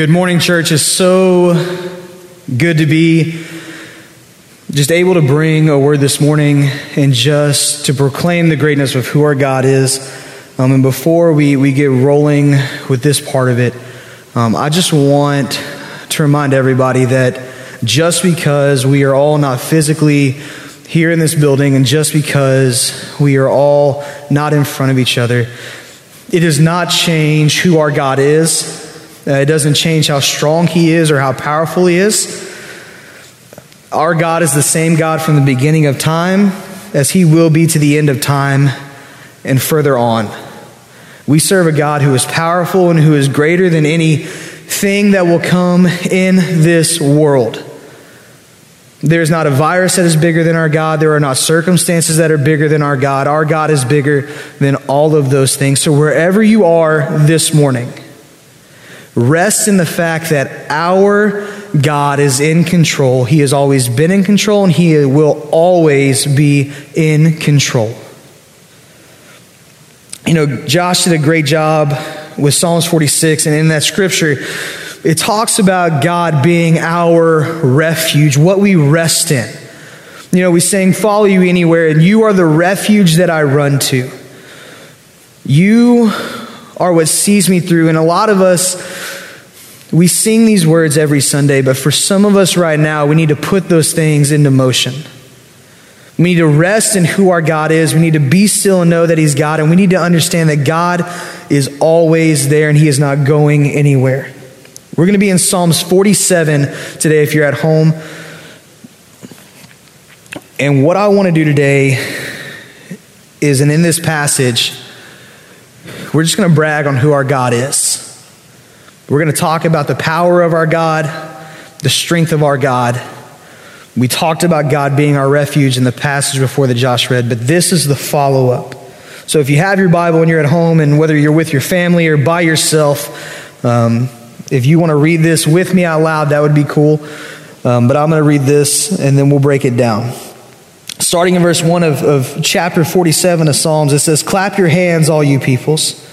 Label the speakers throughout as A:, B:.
A: Good morning, church. It's so good to be just able to bring a word this morning and just to proclaim the greatness of who our God is. Um, and before we, we get rolling with this part of it, um, I just want to remind everybody that just because we are all not physically here in this building and just because we are all not in front of each other, it does not change who our God is. Uh, it doesn't change how strong He is or how powerful He is. Our God is the same God from the beginning of time as He will be to the end of time and further on. We serve a God who is powerful and who is greater than anything that will come in this world. There's not a virus that is bigger than our God. There are not circumstances that are bigger than our God. Our God is bigger than all of those things. So, wherever you are this morning, rest in the fact that our God is in control. He has always been in control, and He will always be in control. You know, Josh did a great job with Psalms 46, and in that scripture, it talks about God being our refuge, what we rest in. You know, we saying, Follow you anywhere, and you are the refuge that I run to. You are what sees me through. And a lot of us, we sing these words every Sunday, but for some of us right now, we need to put those things into motion. We need to rest in who our God is. We need to be still and know that He's God. And we need to understand that God is always there and He is not going anywhere. We're going to be in Psalms 47 today if you're at home. And what I want to do today is, and in this passage, we're just going to brag on who our God is. We're going to talk about the power of our God, the strength of our God. We talked about God being our refuge in the passage before that Josh read, but this is the follow up. So if you have your Bible and you're at home, and whether you're with your family or by yourself, um, if you want to read this with me out loud, that would be cool. Um, but I'm going to read this and then we'll break it down. Starting in verse 1 of, of chapter 47 of Psalms, it says, Clap your hands, all you peoples.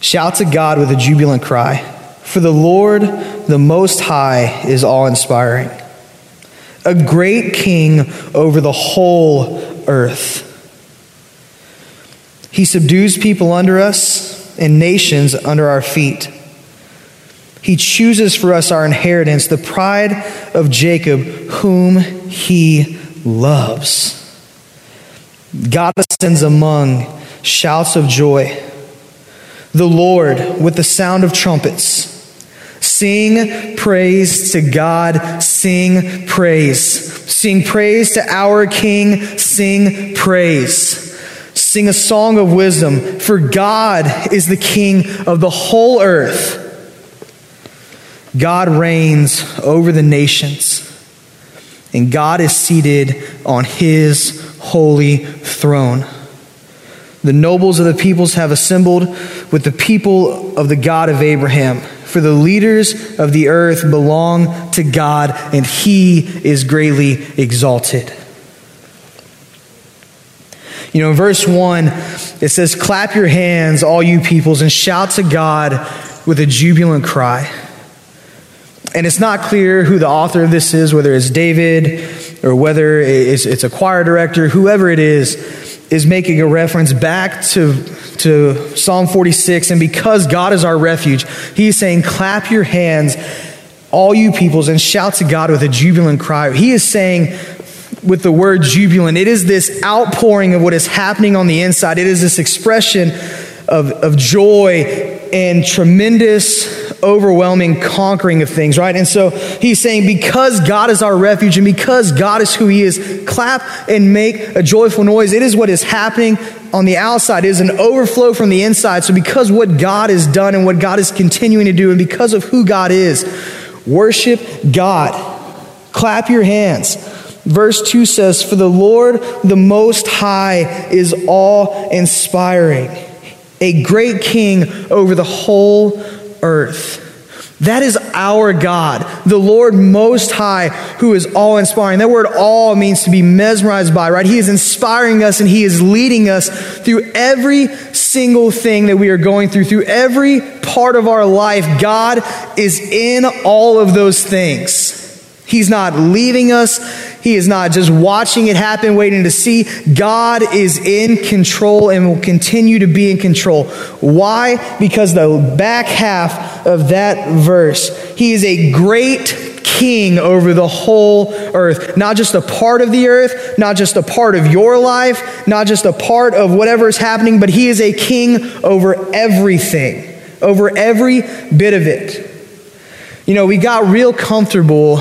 A: Shout to God with a jubilant cry. For the Lord, the Most High, is awe inspiring. A great king over the whole earth. He subdues people under us and nations under our feet. He chooses for us our inheritance, the pride of Jacob, whom he loves. God ascends among shouts of joy. The Lord with the sound of trumpets. Sing praise to God, sing praise. Sing praise to our King, sing praise. Sing a song of wisdom, for God is the King of the whole earth. God reigns over the nations, and God is seated on his holy throne. The nobles of the peoples have assembled with the people of the God of Abraham. For the leaders of the earth belong to God, and he is greatly exalted. You know, in verse 1, it says, Clap your hands, all you peoples, and shout to God with a jubilant cry. And it's not clear who the author of this is, whether it's David or whether it's, it's a choir director, whoever it is, is making a reference back to, to Psalm 46. And because God is our refuge, he's saying, Clap your hands, all you peoples, and shout to God with a jubilant cry. He is saying, with the word jubilant, it is this outpouring of what is happening on the inside, it is this expression of, of joy and tremendous overwhelming conquering of things, right? And so he's saying, because God is our refuge and because God is who he is, clap and make a joyful noise. It is what is happening on the outside, it is an overflow from the inside. So because what God has done and what God is continuing to do, and because of who God is, worship God. Clap your hands. Verse 2 says, For the Lord, the Most High, is awe inspiring, a great king over the whole earth. That is our God, the Lord Most High, who is all inspiring. That word all means to be mesmerized by, right? He is inspiring us and He is leading us through every single thing that we are going through, through every part of our life. God is in all of those things. He's not leaving us. He is not just watching it happen, waiting to see. God is in control and will continue to be in control. Why? Because the back half of that verse, He is a great king over the whole earth. Not just a part of the earth, not just a part of your life, not just a part of whatever is happening, but He is a king over everything, over every bit of it. You know, we got real comfortable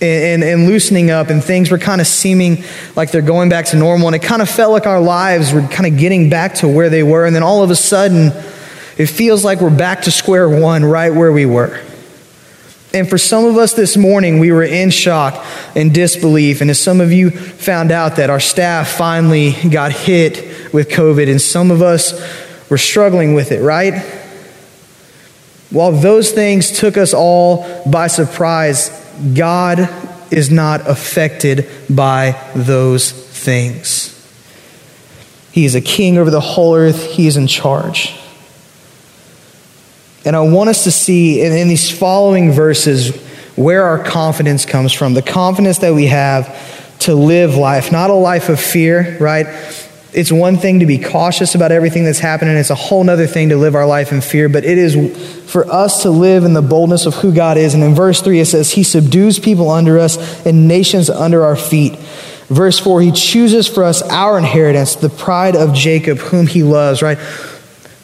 A: and, and, loosening up, and things were kind of seeming like they're going back to normal. And it kind of felt like our lives were kind of getting back to where they were. And then all of a sudden, it feels like we're back to square one, right where we were. And for some of us this morning, we were in shock and disbelief. And as some of you found out that our staff finally got hit with COVID, and some of us were struggling with it, right? While those things took us all by surprise, God is not affected by those things. He is a king over the whole earth, He is in charge. And I want us to see in, in, these following verses where our confidence comes from the confidence that we have to live life, not a life of fear, right? It's one thing to be cautious about everything that's happening, it's a whole other thing to live our life in fear, but it is for us to live in the boldness of who God is. And in verse 3, it says, He subdues people under us and nations under our feet. Verse 4, He chooses for us our inheritance, the pride of Jacob, whom He loves, right?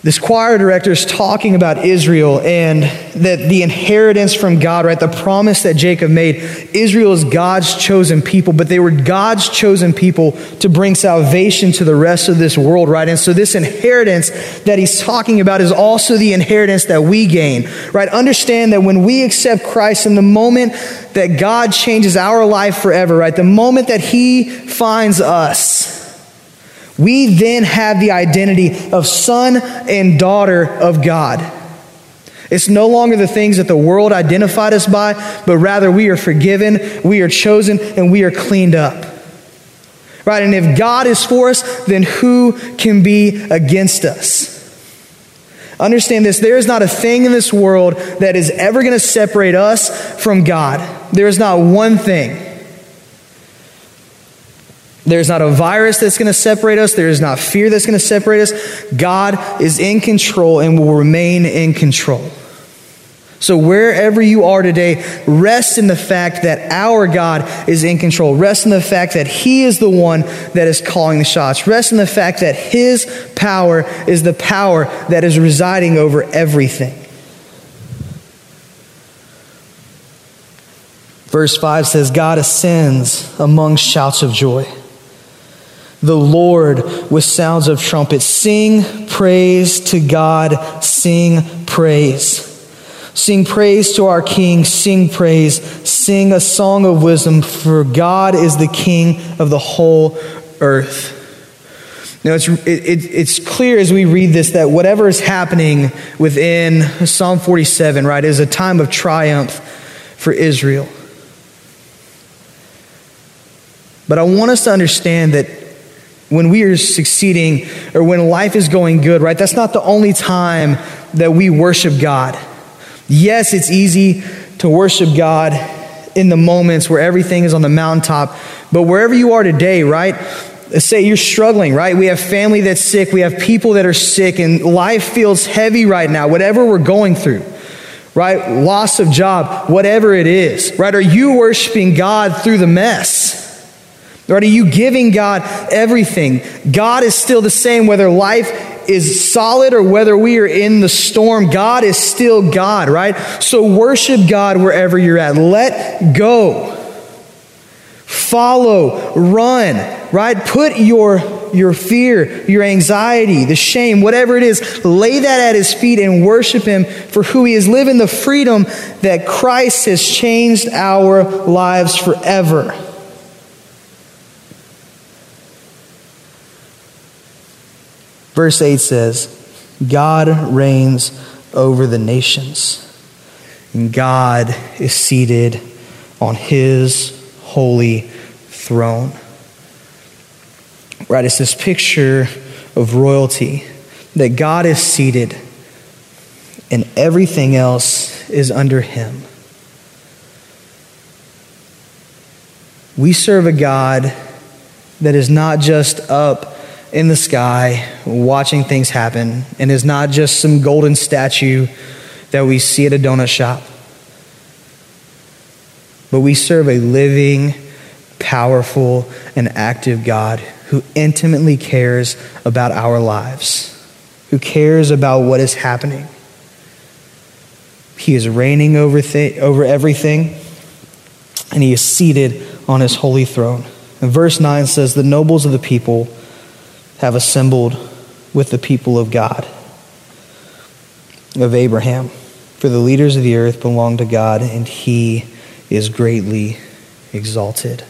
A: This choir director is talking about Israel and that the inheritance from God, right? The promise that Jacob made. Israel is God's chosen people, but they were God's chosen people to bring salvation to the rest of this world, right? And so this inheritance that he's talking about is also the inheritance that we gain, right? Understand that when we accept Christ in the moment that God changes our life forever, right? The moment that he finds us, we then have the identity of son and daughter of God. It's no longer the things that the world identified us by, but rather we are forgiven, we are chosen, and we are cleaned up. Right? And if God is for us, then who can be against us? Understand this there is not a thing in this world that is ever going to separate us from God. There is not one thing. There's not a virus that's going to separate us. There is not fear that's going to separate us. God is in control and will remain in control. So, wherever you are today, rest in the fact that our God is in control. Rest in the fact that He is the one that is calling the shots. Rest in the fact that His power is the power that is residing over everything. Verse 5 says, God ascends among shouts of joy the Lord with sounds of trumpets. Sing praise to God, sing praise. Sing praise to our King, sing praise, sing a song of wisdom, for God is the King of the whole earth. Now, it's, it, it's clear as we read this that whatever is happening within Psalm 47, right, is a time of triumph for Israel. But I want us to understand that when we are succeeding or when life is going good, right? That's not the only time that we worship God. Yes, it's easy to worship God in the moments where everything is on the mountaintop, but wherever you are today, right? Say you're struggling, right? We have family that's sick, we have people that are sick, and life feels heavy right now, whatever we're going through right? Loss of job, whatever it is, right? Are you worshiping God through the mess? Right? Are you giving God everything? God is still the same whether life is solid or whether we are in the storm. God is still God, right? So worship God wherever you're at. Let go. Follow, run, right? Put your your fear, your anxiety, the shame, whatever it is, lay that at his feet and worship him for who he is. Live in the freedom that Christ has changed our lives forever. Verse 8 says, God reigns over the nations. And God is seated on his holy throne. Right? It's this picture of royalty that God is seated and everything else is under him. We serve a God that is not just up in the sky watching things happen and is not just some golden statue that we see at a donut shop. But we serve a living, powerful, and active God who intimately cares about our lives, who cares about what is happening. He is reigning over, th- over everything, and he is seated on his holy throne. And verse 9 says, The nobles of the people have assembled with the people of God, of Abraham. For the leaders of the earth belong to God, and he is greatly exalted.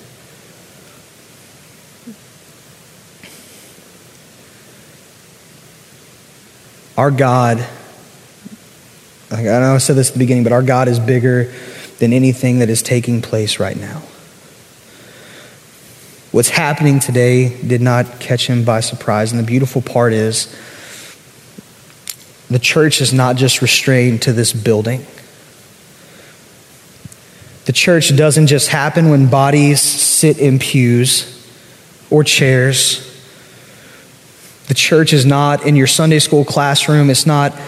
A: Our God, I know I said this at the beginning, but our God is bigger than anything that is taking place right now. What's happening today did not catch him by surprise. And the beautiful part is the church is not just restrained to this building. The church doesn't just happen when bodies sit in pews or chairs. The church is not in your Sunday school classroom. It's not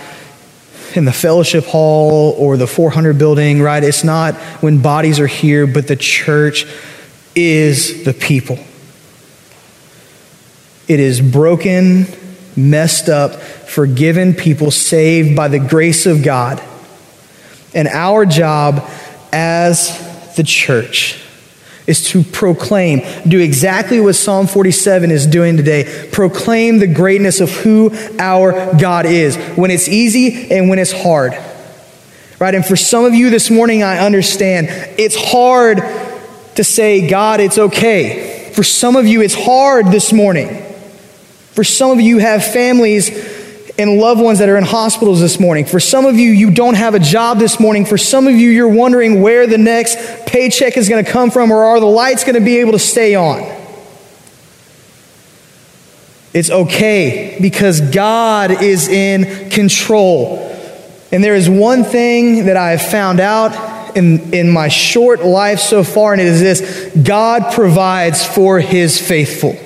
A: in the fellowship hall or the 400 building, right? It's not when bodies are here, but the church is the people. It is broken, messed up, forgiven people saved by the grace of God. And our job as the church is to proclaim, do exactly what Psalm 47 is doing today. Proclaim the greatness of who our God is when it's easy and when it's hard. Right? And for some of you this morning, I understand it's hard to say, God, it's okay. For some of you, it's hard this morning. For some of you, have families and loved ones that are in hospitals this morning. For some of you, you don't have a job this morning. For some of you, you're wondering where the next paycheck is going to come from or are the lights going to be able to stay on. It's okay because God is in control. And there is one thing that I have found out in, in my short life so far, and it is this God provides for his faithful.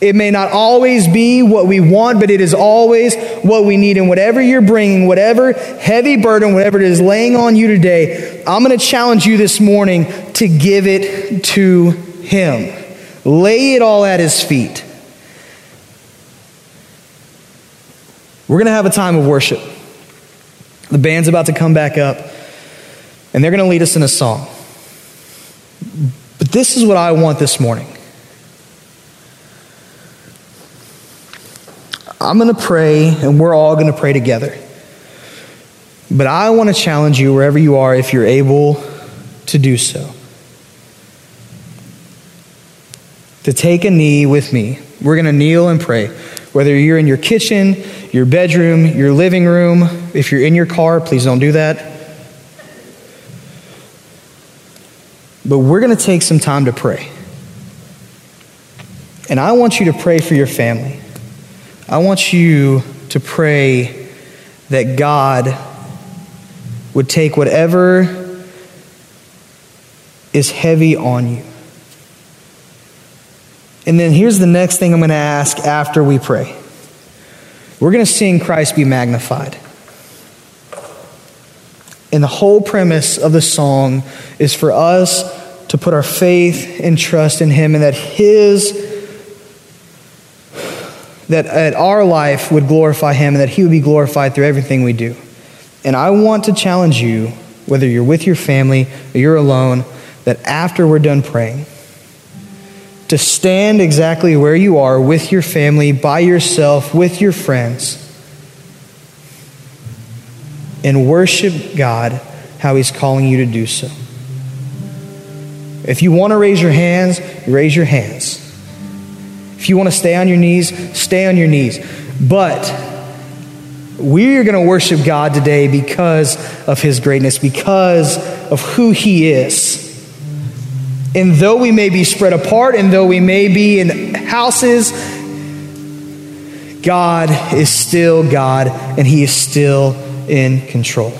A: It may not always be what we want, but it is always what we need. And whatever you're bringing, whatever heavy burden, whatever it is laying on you today, I'm going to challenge you this morning to give it to Him. Lay it all at His feet. We're going to have a time of worship. The band's about to come back up, and they're going to lead us in a song. But this is what I want this morning. I'm going to pray, and we're all going to pray together. But I want to challenge you, wherever you are, if you're able to do so, to take a knee with me. We're going to kneel and pray. Whether you're in your kitchen, your bedroom, your living room, if you're in your car, please don't do that. But we're going to take some time to pray. And I want you to pray for your family. I want you to pray that God would take whatever is heavy on you. And then here's the next thing I'm going to ask after we pray. We're going to sing Christ be magnified. And the whole premise of the song is for us to put our faith and trust in Him and that His that our life would glorify Him and that He would be glorified through everything we do. And I want to challenge you, whether you're with your family or you're alone, that after we're done praying, to stand exactly where you are with your family, by yourself, with your friends, and worship God how He's calling you to do so. If you want to raise your hands, raise your hands. If you want to stay on your knees, stay on your knees. But we're going to worship God today because of his greatness, because of who he is. And though we may be spread apart, and though we may be in houses, God is still God, and he is still in control.